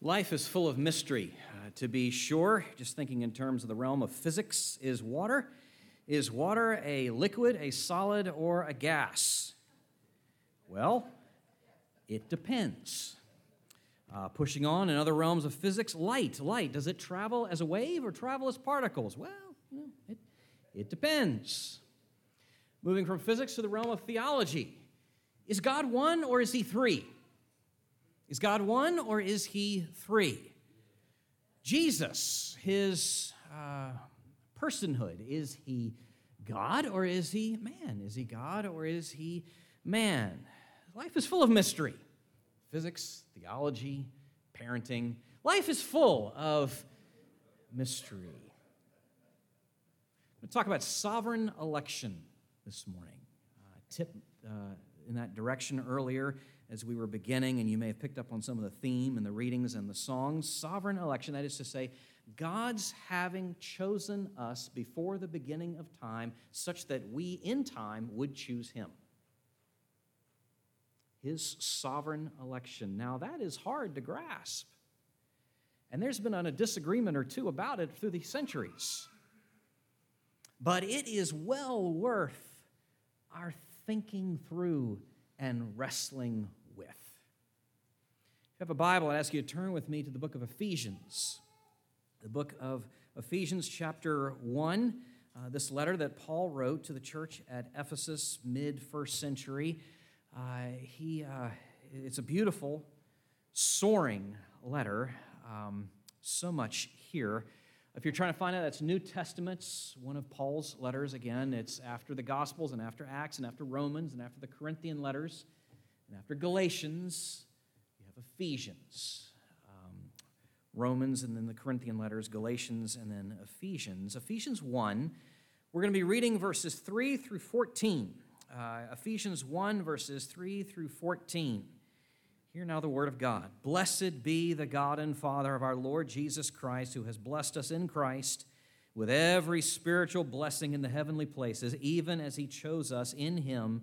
Life is full of mystery, uh, to be sure. Just thinking in terms of the realm of physics, is water is water a liquid, a solid, or a gas? Well, it depends. Uh, pushing on in other realms of physics, light, light, does it travel as a wave or travel as particles? Well, you know, it, it depends. Moving from physics to the realm of theology, is God one or is he three? Is God one or is he three? Jesus, his uh, personhood, is he God or is he man? Is he God or is he man? Life is full of mystery physics, theology, parenting. Life is full of mystery. I'm going to talk about sovereign election this morning. Uh, tip uh, in that direction earlier as we were beginning, and you may have picked up on some of the theme and the readings and the songs. Sovereign election, that is to say, God's having chosen us before the beginning of time such that we in time would choose Him. His sovereign election. Now, that is hard to grasp. And there's been a disagreement or two about it through the centuries. But it is well worth our thinking through and wrestling you have a Bible, I'd ask you to turn with me to the book of Ephesians. The book of Ephesians, chapter 1. Uh, this letter that Paul wrote to the church at Ephesus, mid first century. Uh, he, uh, it's a beautiful, soaring letter. Um, so much here. If you're trying to find out, that's New Testament's one of Paul's letters. Again, it's after the Gospels and after Acts and after Romans and after the Corinthian letters and after Galatians. Ephesians, um, Romans, and then the Corinthian letters, Galatians, and then Ephesians. Ephesians 1, we're going to be reading verses 3 through 14. Uh, Ephesians 1, verses 3 through 14. Hear now the word of God. Blessed be the God and Father of our Lord Jesus Christ, who has blessed us in Christ with every spiritual blessing in the heavenly places, even as he chose us in him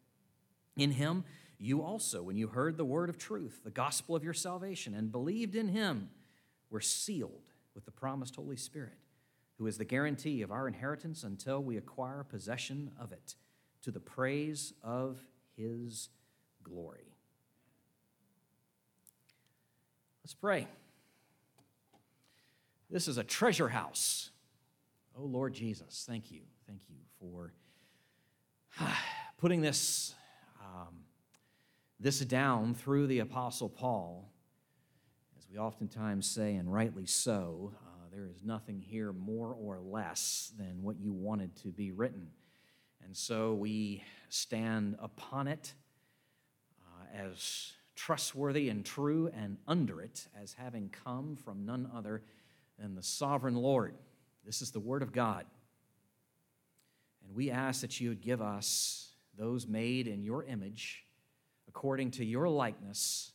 In Him, you also, when you heard the word of truth, the gospel of your salvation, and believed in Him, were sealed with the promised Holy Spirit, who is the guarantee of our inheritance until we acquire possession of it, to the praise of His glory. Let's pray. This is a treasure house. Oh, Lord Jesus, thank you. Thank you for putting this, this down through the Apostle Paul. As we oftentimes say, and rightly so, uh, there is nothing here more or less than what you wanted to be written. And so we stand upon it as trustworthy and true, and under it as having come from none other than the sovereign Lord. This is the Word of God. And we ask that you would give us, those made in your image, according to your likeness,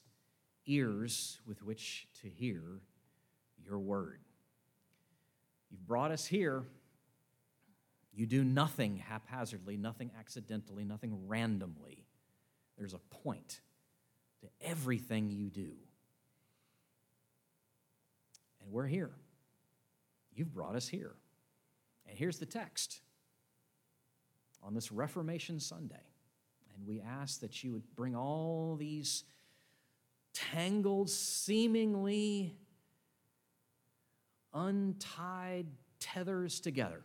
ears with which to hear your word. You've brought us here. You do nothing haphazardly, nothing accidentally, nothing randomly. There's a point to everything you do. And we're here. You've brought us here. And here's the text on this Reformation Sunday. And we ask that you would bring all these tangled, seemingly untied tethers together.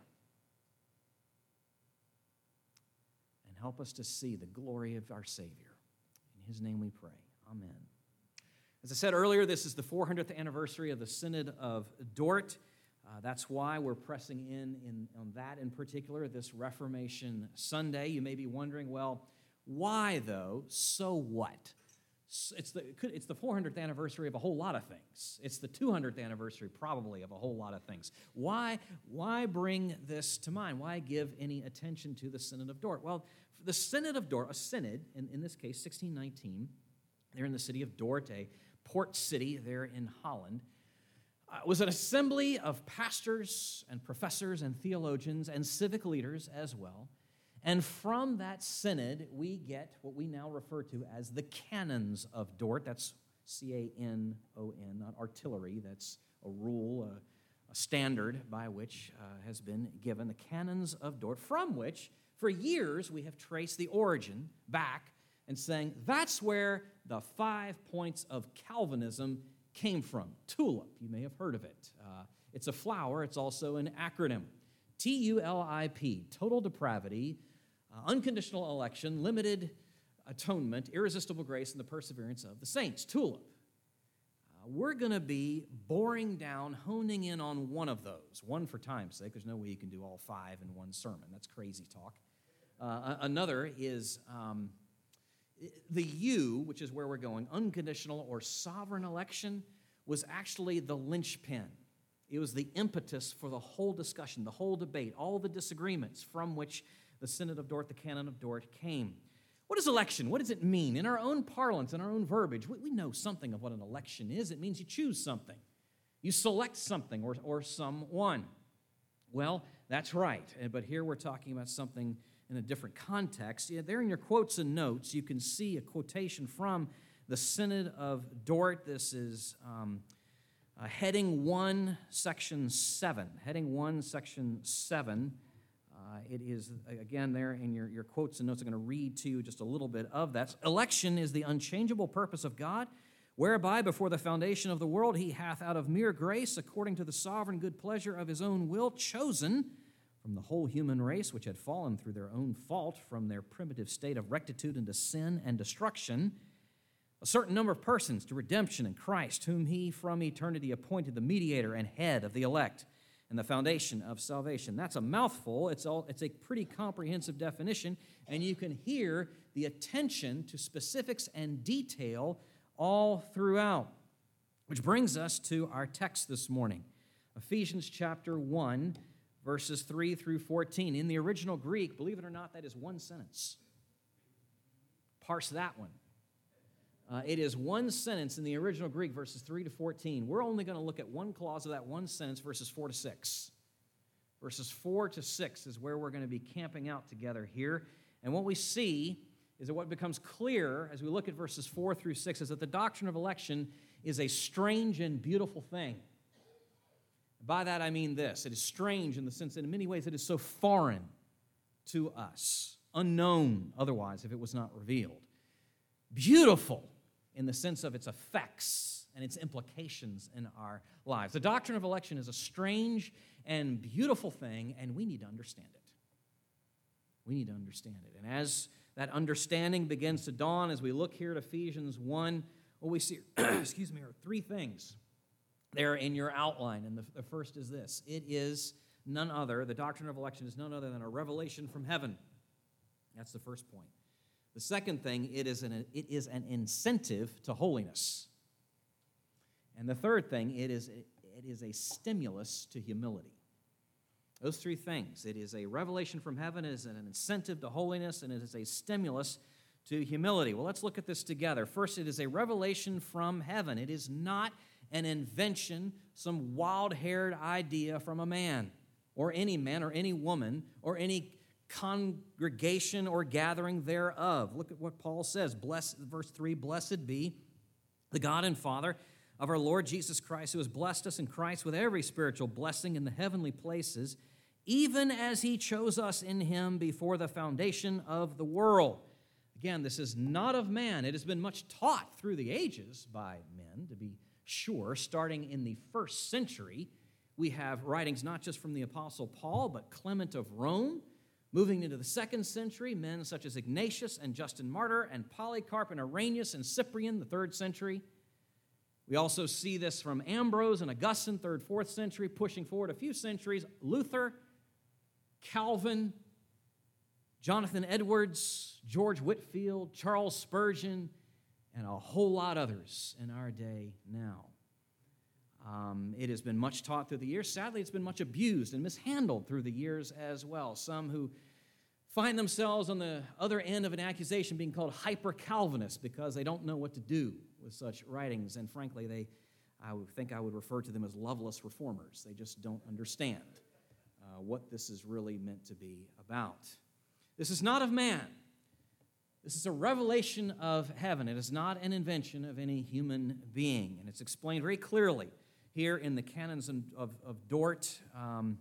And help us to see the glory of our Savior. In His name we pray. Amen. As I said earlier, this is the 400th anniversary of the Synod of Dort. Uh, that's why we're pressing in, in on that in particular, this Reformation Sunday. You may be wondering, well, why though? So what? It's the, it's the 400th anniversary of a whole lot of things. It's the 200th anniversary, probably, of a whole lot of things. Why, why bring this to mind? Why give any attention to the Synod of Dort? Well, the Synod of Dort, a synod, in, in this case, 1619, they're in the city of Dort, a port city there in Holland uh, was an assembly of pastors and professors and theologians and civic leaders as well. And from that synod, we get what we now refer to as the canons of Dort. That's C A N O N, not artillery. That's a rule, a, a standard by which uh, has been given. The canons of Dort, from which, for years, we have traced the origin back and saying that's where the five points of Calvinism came from. TULIP, you may have heard of it. Uh, it's a flower, it's also an acronym. T U L I P, total depravity, uh, unconditional election, limited atonement, irresistible grace, and the perseverance of the saints. TULIP. Uh, we're going to be boring down, honing in on one of those. One for time's sake. There's no way you can do all five in one sermon. That's crazy talk. Uh, another is um, the U, which is where we're going, unconditional or sovereign election, was actually the linchpin. It was the impetus for the whole discussion, the whole debate, all the disagreements from which the Synod of Dort, the Canon of Dort, came. What is election? What does it mean? In our own parlance, in our own verbiage, we, we know something of what an election is. It means you choose something, you select something or, or someone. Well, that's right. But here we're talking about something in a different context. Yeah, there in your quotes and notes, you can see a quotation from the Synod of Dort. This is um, uh, heading 1, section 7. Heading 1, section 7. Uh, it is, again, there in your, your quotes and notes. I'm going to read to you just a little bit of that. Election is the unchangeable purpose of God, whereby before the foundation of the world he hath out of mere grace, according to the sovereign good pleasure of his own will, chosen from the whole human race, which had fallen through their own fault from their primitive state of rectitude into sin and destruction, a certain number of persons to redemption in Christ, whom he from eternity appointed the mediator and head of the elect and the foundation of salvation. That's a mouthful. It's, all, it's a pretty comprehensive definition, and you can hear the attention to specifics and detail all throughout. Which brings us to our text this morning Ephesians chapter 1 verses 3 through 14. In the original Greek, believe it or not, that is one sentence. Parse that one. Uh, it is one sentence in the original Greek, verses 3 to 14. We're only going to look at one clause of that one sentence, verses 4 to 6. Verses 4 to 6 is where we're going to be camping out together here. And what we see is that what becomes clear as we look at verses 4 through 6 is that the doctrine of election is a strange and beautiful thing. By that I mean this it is strange in the sense that in many ways it is so foreign to us, unknown otherwise if it was not revealed. Beautiful in the sense of its effects and its implications in our lives. The doctrine of election is a strange and beautiful thing, and we need to understand it. We need to understand it. And as that understanding begins to dawn, as we look here at Ephesians 1, what we see, excuse me, are three things there in your outline. And the, the first is this it is none other, the doctrine of election is none other than a revelation from heaven. That's the first point. The second thing, it is an, it is an incentive to holiness. And the third thing, it is, it is a stimulus to humility. Those three things. It is a revelation from heaven, it is an incentive to holiness, and it is a stimulus to humility. Well, let's look at this together. First, it is a revelation from heaven. It is not an invention, some wild haired idea from a man, or any man, or any woman, or any congregation or gathering thereof. Look at what Paul says. Bless, verse 3 Blessed be the God and Father of our Lord Jesus Christ, who has blessed us in Christ with every spiritual blessing in the heavenly places, even as he chose us in him before the foundation of the world. Again, this is not of man. It has been much taught through the ages by men to be sure, starting in the first century We have writings not just from the Apostle Paul, but Clement of Rome. Moving into the second century, men such as Ignatius and Justin Martyr and Polycarp and Irenaeus and Cyprian, the third century. We also see this from Ambrose and Augustine, third, fourth century, pushing forward a few centuries. Luther, Calvin, Jonathan Edwards, George Whitefield, Charles Spurgeon, and a whole lot others in our day now. Um, it has been much taught through the years. Sadly, it's been much abused and mishandled through the years as well. Some who find themselves on the other end of an accusation being called hyper Calvinist because they don't know what to do with such writings. And frankly, they, I think I would refer to them as loveless reformers. They just don't understand uh, what this is really meant to be about. This is not of man. This is a revelation of heaven. It is not an invention of any human being. And it's explained very clearly here in the canons of, of Dort. Um,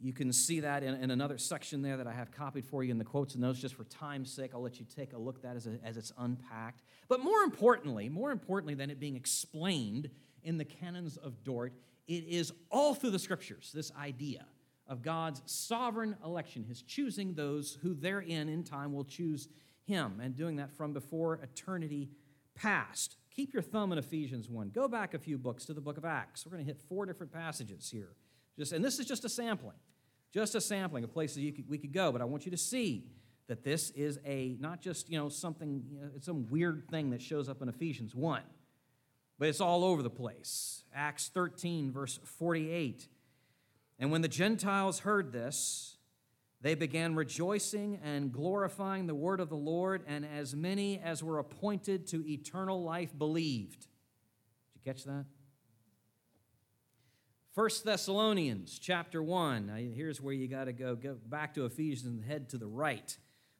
you can see that in, in, another section there that I have copied for you in the quotes and those just for time's sake. I'll let you take a look at that as, a, as it's unpacked. But more importantly, more importantly than it being explained in the canons of Dort, it is all through the scriptures, this idea of God's sovereign election, his choosing those who therein in time will choose him, and doing that from before eternity past. Keep your thumb in Ephesians 1. Go back a few books to the book of Acts. We're going to hit four different passages here. Just, and this is just a sampling, just a sampling of places could, we could go, but I want you to see that this is a not just you know something you know, it's some weird thing that shows up in ephesians 1 but it's all over the place acts 13 verse 48 and when the gentiles heard this they began rejoicing and glorifying the word of the Lord, and as many as were appointed to eternal life believed. Did you catch that? 1 Thessalonians chapter 1. Now here's where you got to go. Go back to Ephesians and head to the right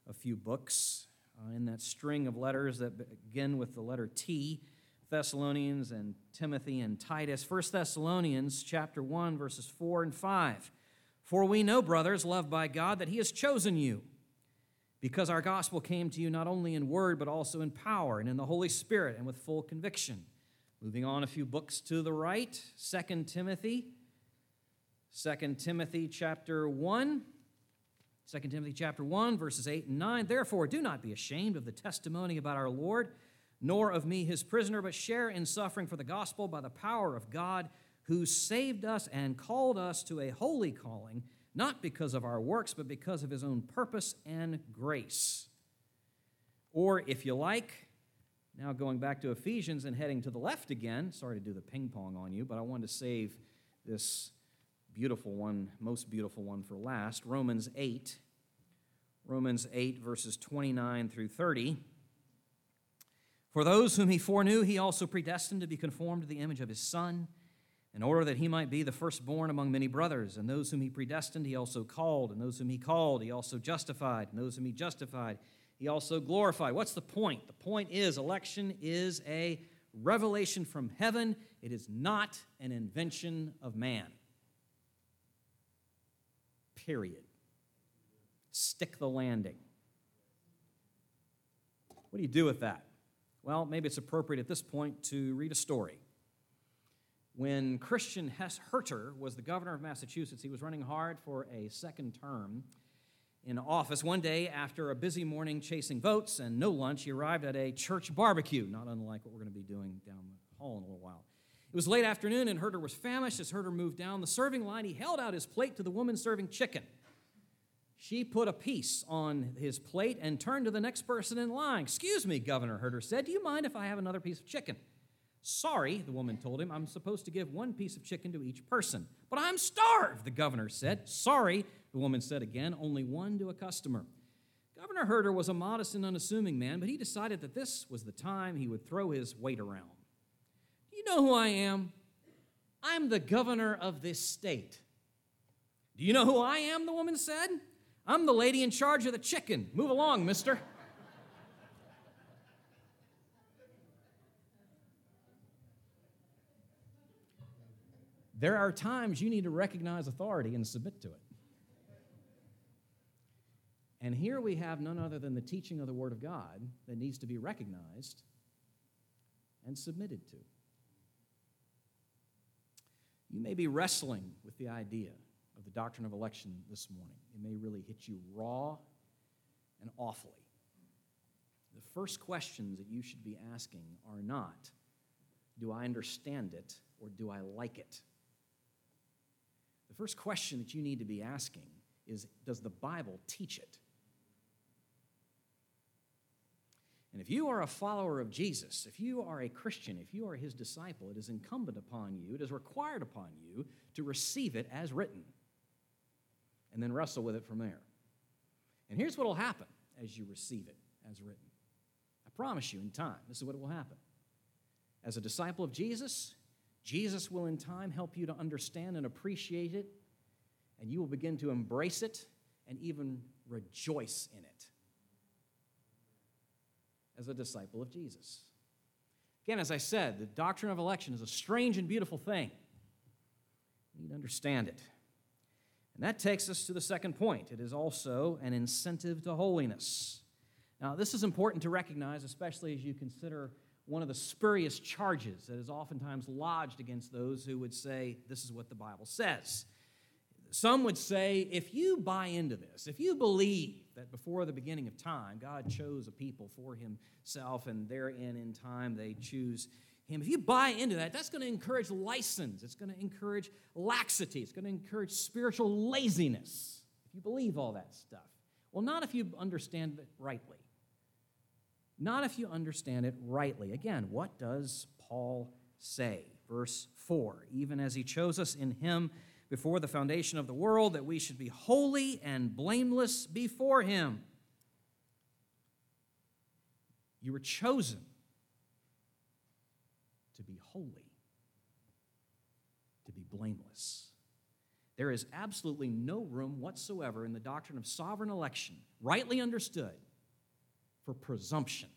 a few books uh, in that string of letters that begin with the letter T. Thessalonians and Timothy and Titus. 1 Thessalonians chapter 1 verses 4 and 5. For we know, brothers, loved by God, that He has chosen you, because our gospel came to you not only in word, but also in power and in the Holy Spirit and with full conviction. Moving on a few books to the right, 2 Timothy. 2 Timothy chapter 1. 2 Timothy chapter 1, verses 8 and 9. Therefore, do not be ashamed of the testimony about our Lord, nor of me, his prisoner, but share in suffering for the gospel by the power of God who saved us and called us to a holy calling, not because of our works, but because of his own purpose and grace. Or, if you like, now going back to Ephesians and heading to the left again, sorry to do the ping pong on you, but I wanted to save this beautiful one, most beautiful one for last Romans 8. Romans 8, verses 29 through 30. For those whom he foreknew, he also predestined to be conformed to the image of his Son in order that he might be the firstborn among many brothers. And those whom he predestined, he also called. And those whom he called, he also justified. And those whom he justified, he also glorified. What's the point? The point is election is a revelation from heaven, it is not an invention of man. Period. Stick the landing. What do you do with that? Well, maybe it's appropriate at this point to read a story when Christian Hess Herter was the governor of Massachusetts, he was running hard for a second term in office. One day, after a busy morning chasing votes and no lunch, he arrived at a church barbecue, not unlike what we're going to be doing down the hall in a little while. It was late afternoon, and Herter was famished. As Herter moved down the serving line, he held out his plate to the woman serving chicken. She put a piece on his plate and turned to the next person in line. Excuse me, Governor Herter said, do you mind if I have another piece of chicken? Sorry, the woman told him, I'm supposed to give one piece of chicken to each person. But I'm starved, the governor said. Sorry, the woman said again, only one to a customer. Governor Herter was a modest and unassuming man, but he decided that this was the time he would throw his weight around. Do you know who I am? I'm the governor of this state. Do you know who I am? The woman said. I'm the lady in charge of the chicken. Move along, mister. There are times you need to recognize authority and submit to it. And here we have none other than the teaching of the Word of God that needs to be recognized and submitted to. You may be wrestling with the idea of the doctrine of election this morning. It may really hit you raw and awfully. The first questions that you should be asking are not, do I understand it or do I like it? The first question that you need to be asking is, does the Bible teach it? And if you are a follower of Jesus, if you are a Christian, if you are his disciple, it is incumbent upon you, it is required upon you to receive it as written and then wrestle with it from there. And here's what will happen as you receive it as written. I promise you, in time, this is what will happen. As a disciple of Jesus, Jesus will in time help you to understand and appreciate it, and you will begin to embrace it and even rejoice in it as a disciple of Jesus. Again, as I said, the doctrine of election is a strange and beautiful thing. You need to understand it. And that takes us to the second point it is also an incentive to holiness. Now, this is important to recognize, especially as you consider one of the spurious charges that is oftentimes lodged against those who would say, This is what the Bible says. Some would say, if you buy into this, if you believe that before the beginning of time, God chose a people for himself, and therein in time they choose him, if you buy into that, that's going to encourage license. It's going to encourage laxity. It's going to encourage spiritual laziness, if you believe all that stuff. Well, not if you understand it rightly. Not if you understand it rightly. Again, what does Paul say? Verse 4 Even as he chose us in him before the foundation of the world, that we should be holy and blameless before him. You were chosen to be holy, to be blameless. There is absolutely no room whatsoever in the doctrine of sovereign election, rightly understood, for presumption.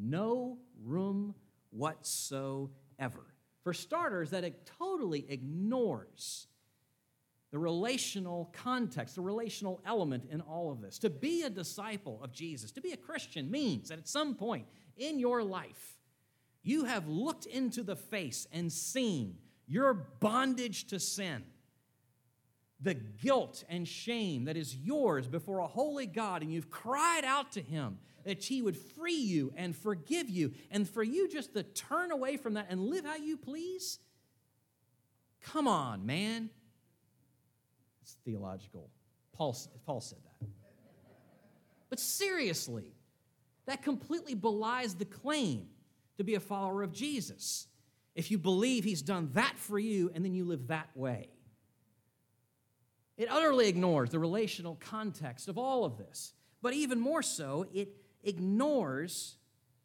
No room whatsoever. For starters, that it totally ignores the relational context, the relational element in all of this. To be a disciple of Jesus, to be a Christian, means that at some point in your life, you have looked into the face and seen your bondage to sin, the guilt and shame that is yours before a holy God, and you've cried out to Him that He would free you and forgive you, and for you just to turn away from that and live how you please. Come on, man. It's theological. Paul, Paul said that. But seriously, that completely belies the claim to be a follower of Jesus. If you believe he's done that for you and then you live that way, it utterly ignores the relational context of all of this. But even more so, it ignores,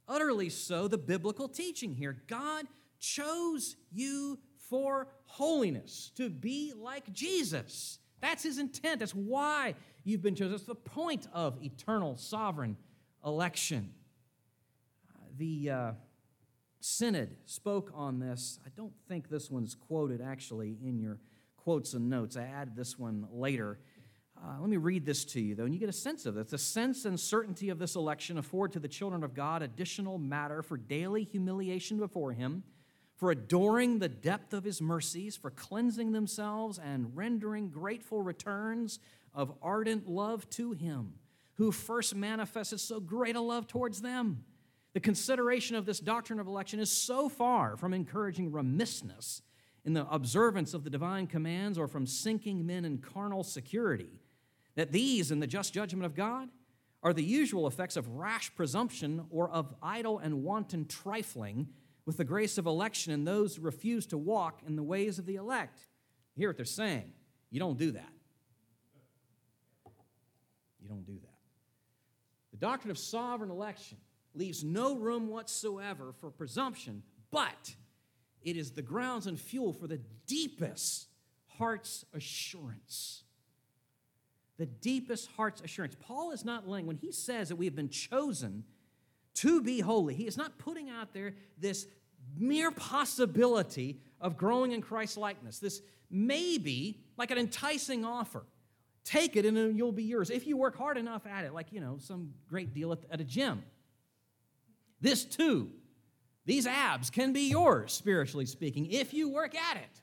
utterly so, the biblical teaching here. God chose you for holiness, to be like Jesus. That's his intent. That's why you've been chosen. That's the point of eternal sovereign election. The uh, Synod spoke on this. I don't think this one's quoted actually in your quotes and notes. I added this one later. Uh, let me read this to you, though, and you get a sense of it. The sense and certainty of this election afford to the children of God additional matter for daily humiliation before Him for adoring the depth of his mercies, for cleansing themselves and rendering grateful returns of ardent love to him, who first manifested so great a love towards them. The consideration of this doctrine of election is so far from encouraging remissness in the observance of the divine commands or from sinking men in carnal security that these, and the just judgment of God, are the usual effects of rash presumption or of idle and wanton trifling with the grace of election and those who refuse to walk in the ways of the elect. You hear what they're saying. You don't do that. You don't do that. The doctrine of sovereign election leaves no room whatsoever for presumption, but it is the grounds and fuel for the deepest heart's assurance. The deepest heart's assurance. Paul is not laying, when he says that we have been chosen to be holy. He is not putting out there this mere possibility of growing in Christ likeness. This may be like an enticing offer. Take it and you'll be yours if you work hard enough at it, like, you know, some great deal at a gym. This too, these abs can be yours, spiritually speaking, if you work at it.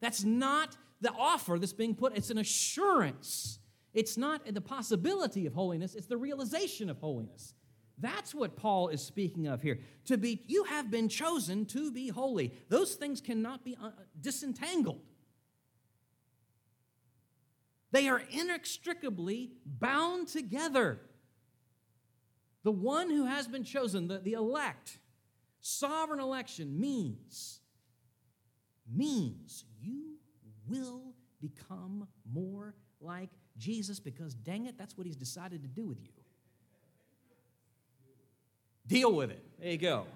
That's not the offer that's being put, it's an assurance. It's not the possibility of holiness, it's the realization of holiness. That's what Paul is speaking of here. To be you have been chosen to be holy. Those things cannot be uh, disentangled. They are inextricably bound together. The one who has been chosen, the, the elect, sovereign election means means you will become more like Jesus because dang it, that's what he's decided to do with you. Deal with it. There you go.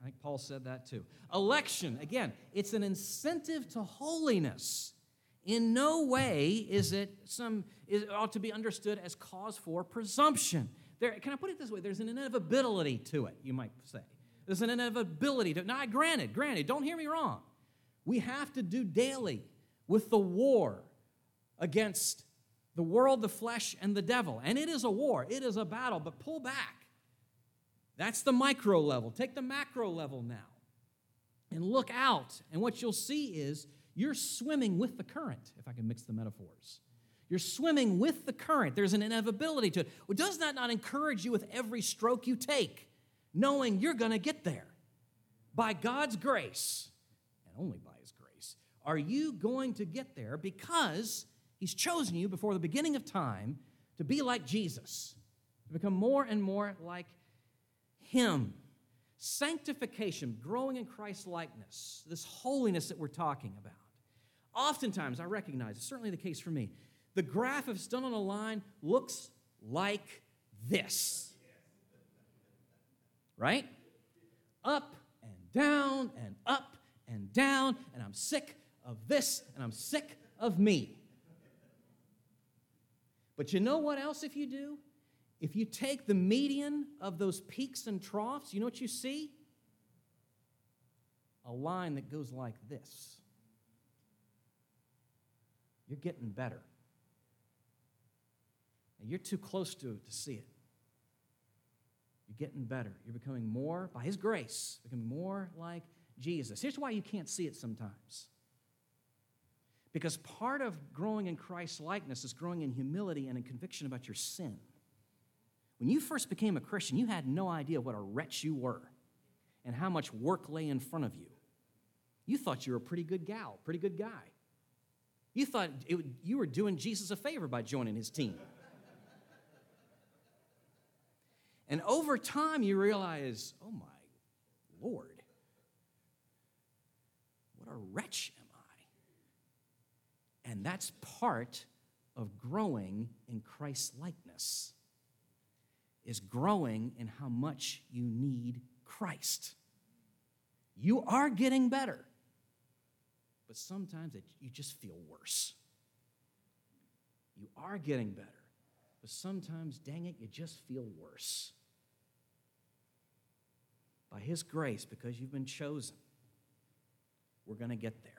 I think Paul said that too. Election, again, it's an incentive to holiness. In no way is it some is, it ought to be understood as cause for presumption. There, can I put it this way? There's an inevitability to it, you might say. There's an inevitability to. Now, granted, granted, don't hear me wrong. We have to do daily with the war against the world, the flesh, and the devil. And it is a war, it is a battle, but pull back. That's the micro level. Take the macro level now and look out. And what you'll see is you're swimming with the current, if I can mix the metaphors. You're swimming with the current. There's an inevitability to it. Well, does that not encourage you with every stroke you take, knowing you're going to get there? By God's grace, and only by His grace, are you going to get there because He's chosen you before the beginning of time to be like Jesus, to become more and more like Him. Sanctification, growing in Christ's likeness, this holiness that we're talking about. Oftentimes, I recognize, it's certainly the case for me, the graph, if it's done on a line, looks like this. Right? Up and down and up and down, and I'm sick of this and I'm sick of me. But you know what else if you do? If you take the median of those peaks and troughs, you know what you see? A line that goes like this. You're getting better. And you're too close to it to see it. You're getting better. You're becoming more, by His grace, becoming more like Jesus. Here's why you can't see it sometimes. Because part of growing in Christ's likeness is growing in humility and in conviction about your sin. When you first became a Christian, you had no idea what a wretch you were and how much work lay in front of you. You thought you were a pretty good gal, pretty good guy. You thought it, you were doing Jesus a favor by joining his team. And over time, you realize, oh my Lord, what a wretch am I? And that's part of growing in Christ's likeness is growing in how much you need Christ. You are getting better, but sometimes it, you just feel worse. You are getting better, but sometimes, dang it, you just feel worse. By His grace, because you've been chosen, we're going to get there.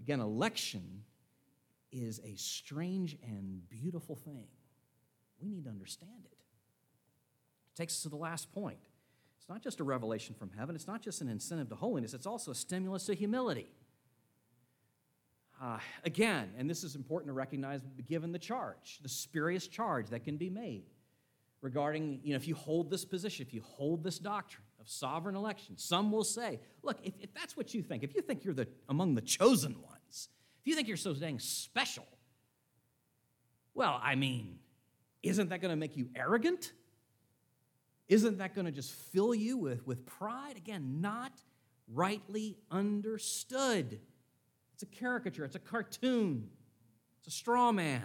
Again, election is a strange and beautiful thing. We need to understand it. It takes us to the last point. It's not just a revelation from heaven, it's not just an incentive to holiness, it's also a stimulus to humility. Uh, again, and this is important to recognize given the charge, the spurious charge that can be made regarding, you know, if you hold this position, if you hold this doctrine of sovereign election, some will say, look, if, if that's what you think, if you think you're the, among the chosen ones, if you think you're so dang special, well, I mean, isn't that going to make you arrogant? Isn't that going to just fill you with, with pride? Again, not rightly understood. It's a caricature, it's a cartoon, it's a straw man.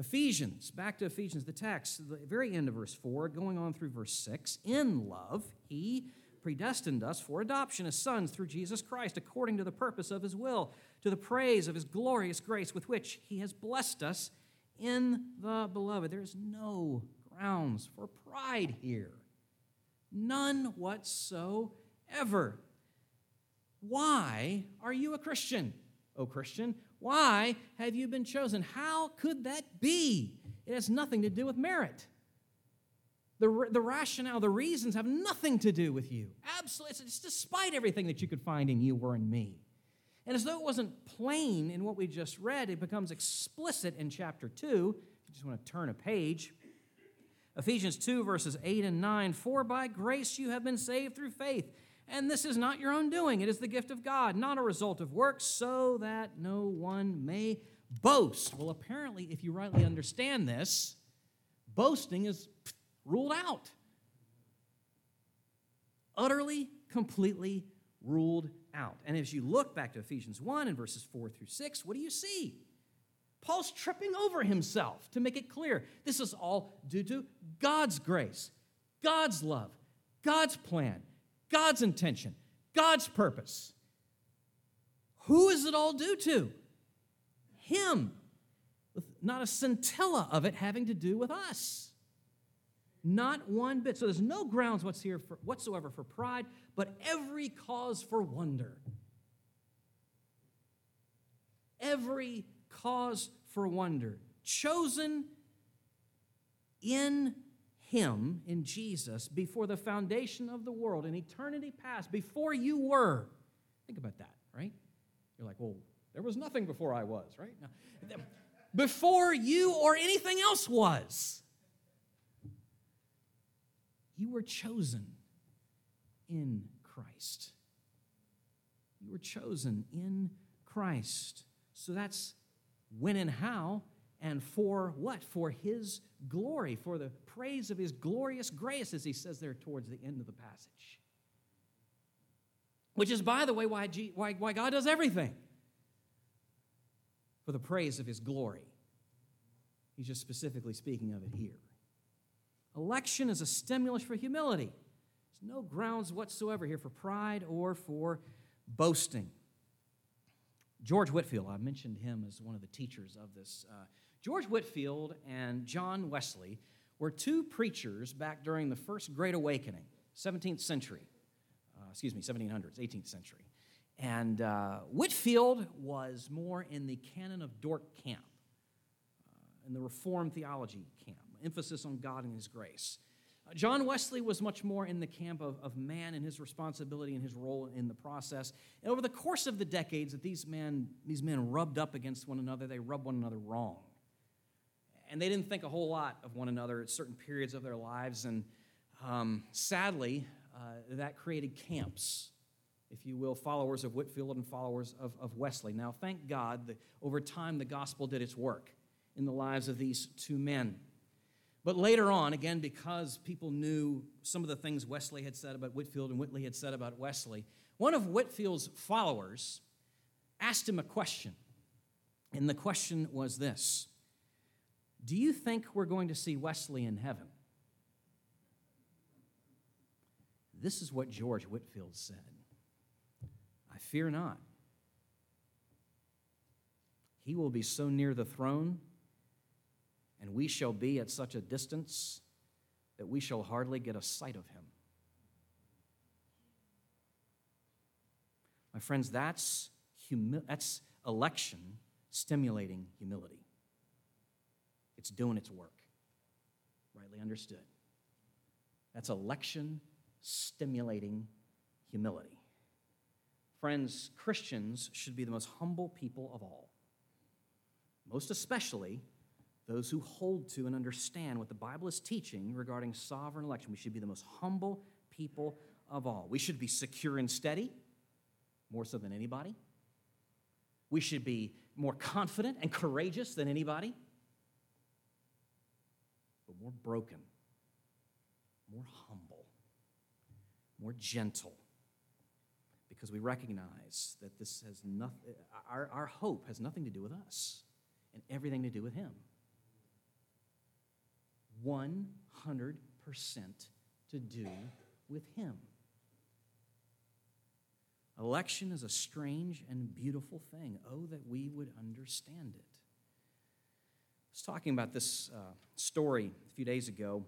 Ephesians, back to Ephesians, the text, the very end of verse 4, going on through verse 6. In love, he predestined us for adoption as sons through Jesus Christ, according to the purpose of his will, to the praise of his glorious grace with which he has blessed us in the beloved. There is no grounds for pride here. None whatsoever. Why are you a Christian, O Christian? Why have you been chosen? How could that be? It has nothing to do with merit. The, the rationale, the reasons have nothing to do with you. Absolutely. It's despite everything that you could find in you or in me. And as though it wasn't plain in what we just read, it becomes explicit in chapter 2. If you just want to turn a page, Ephesians 2, verses 8 and 9 For by grace you have been saved through faith. And this is not your own doing, it is the gift of God, not a result of works, so that no one may boast. Well, apparently, if you rightly understand this, boasting is ruled out. Utterly, completely ruled out. And as you look back to Ephesians 1 and verses 4 through 6, what do you see? Paul's tripping over himself to make it clear this is all due to God's grace, God's love, God's plan, God's intention, God's purpose. Who is it all due to? Him. With not a scintilla of it having to do with us. Not one bit. So there's no grounds whatsoever for pride, but every cause for wonder. Every cause for wonder. Chosen in Him, in Jesus, before the foundation of the world, in eternity past, before you were. Think about that, right? You're like, well, there was nothing before I was, right? No. Before you or anything else was. You were chosen in Christ. You were chosen in Christ. So that's when and how, and for what? For His glory, for the praise of His glorious grace, as He says there towards the end of the passage. Which is, by the way, why, G, why, why God does everything for the praise of His glory. He's just specifically speaking of it here. Election is a stimulus for humility. There's no grounds whatsoever here for pride or for boasting. George Whitefield, I mentioned him as one of the teachers of this. Uh, George Whitefield and John Wesley were two preachers back during the First Great Awakening, 17th century, uh, excuse me, 1700s, 18th century. And uh, Whitefield was more in the canon of Dort camp, uh, in the Reformed theology camp, emphasis on God and His grace. John Wesley was much more in the camp of, of man and his responsibility and his role in the process. And over the course of the decades that these men, these men rubbed up against one another, they rubbed one another wrong. And they didn't think a whole lot of one another at certain periods of their lives. And um, sadly, uh, that created camps, if you will, followers of Whitefield and followers of, of Wesley. Now, thank God that over time the gospel did its work in the lives of these two men. But later on, again, because people knew some of the things Wesley had said about Whitefield and Whitley had said about Wesley, one of Whitefield's followers asked him a question. And the question was this Do you think we're going to see Wesley in heaven? This is what George Whitefield said I fear not. He will be so near the throne and we shall be at such a distance that we shall hardly get a sight of him. My friends, that's, humi- that's election stimulating humility. It's doing its work, rightly understood. That's election stimulating humility. Friends, Christians should be the most humble people of all, most especially those who hold to and understand what the Bible is teaching regarding sovereign election. We should be the most humble people of all. We should be secure and steady, more so than anybody. We should be more confident and courageous than anybody, but more broken, more humble, more gentle. Because we recognize that this has nothing, our, our hope has nothing to do with us and everything to do with Him. 100% to do with Him. Election is a strange and beautiful thing. Oh, that we would understand it. Was talking about this uh, story a few days ago.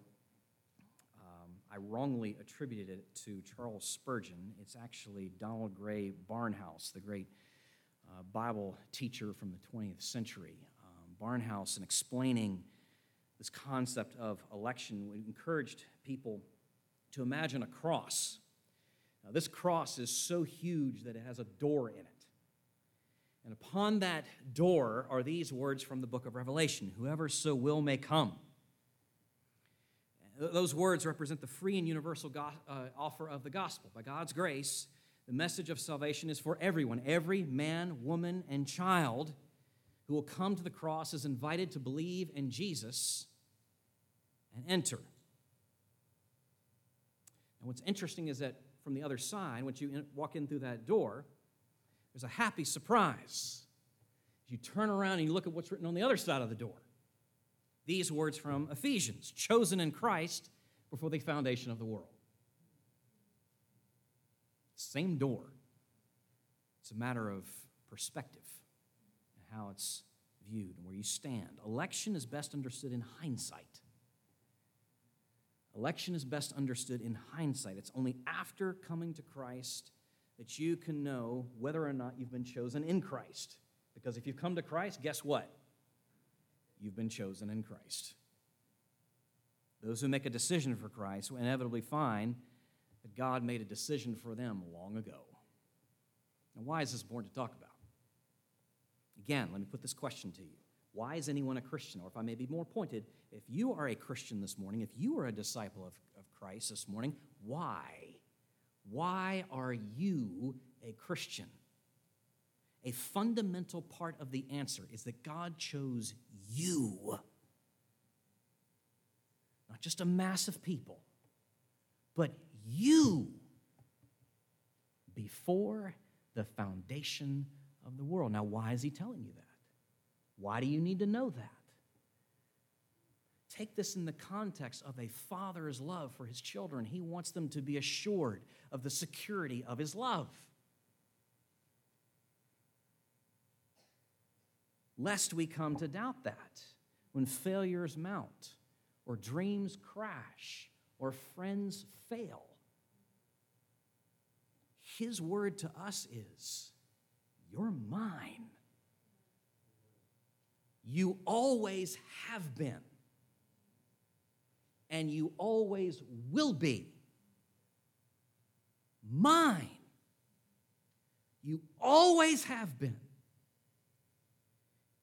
Um, I wrongly attributed it to Charles Spurgeon. It's actually Donald Grey Barnhouse, the great uh, Bible teacher from the 20th century. Um, Barnhouse, in explaining this concept of election, encouraged people to imagine a cross. Now, this cross is so huge that it has a door in it. And upon that door are these words from the book of Revelation Whoever so will may come. Those words represent the free and universal go- uh, offer of the gospel. By God's grace, the message of salvation is for everyone. Every man, woman, and child who will come to the cross is invited to believe in Jesus and enter. And what's interesting is that from the other side, once you walk in through that door, there's a happy surprise. You turn around and you look at what's written on the other side of the door. These words from Ephesians chosen in Christ before the foundation of the world. Same door. It's a matter of perspective and how it's viewed and where you stand. Election is best understood in hindsight. Election is best understood in hindsight. It's only after coming to Christ that you can know whether or not you've been chosen in Christ. Because if you've come to Christ, guess what? You've been chosen in Christ. Those who make a decision for Christ will inevitably find that God made a decision for them long ago. Now, why is this important to talk about? Again, let me put this question to you. Why is anyone a Christian? Or if I may be more pointed, if you are a Christian this morning, if you are a disciple of, of Christ this morning, why? Why are you a Christian? A fundamental part of the answer is that God chose you. Not just a mass of people, but you before the foundation of the world. Now, why is he telling you that? Why do you need to know that? Take this in the context of a father's love for his children. He wants them to be assured of the security of his love. Lest we come to doubt that when failures mount, or dreams crash, or friends fail. His word to us is, You're mine. You always have been, and you always will be mine. You always have been,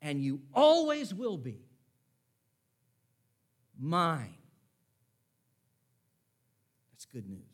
and you always will be mine. That's good news.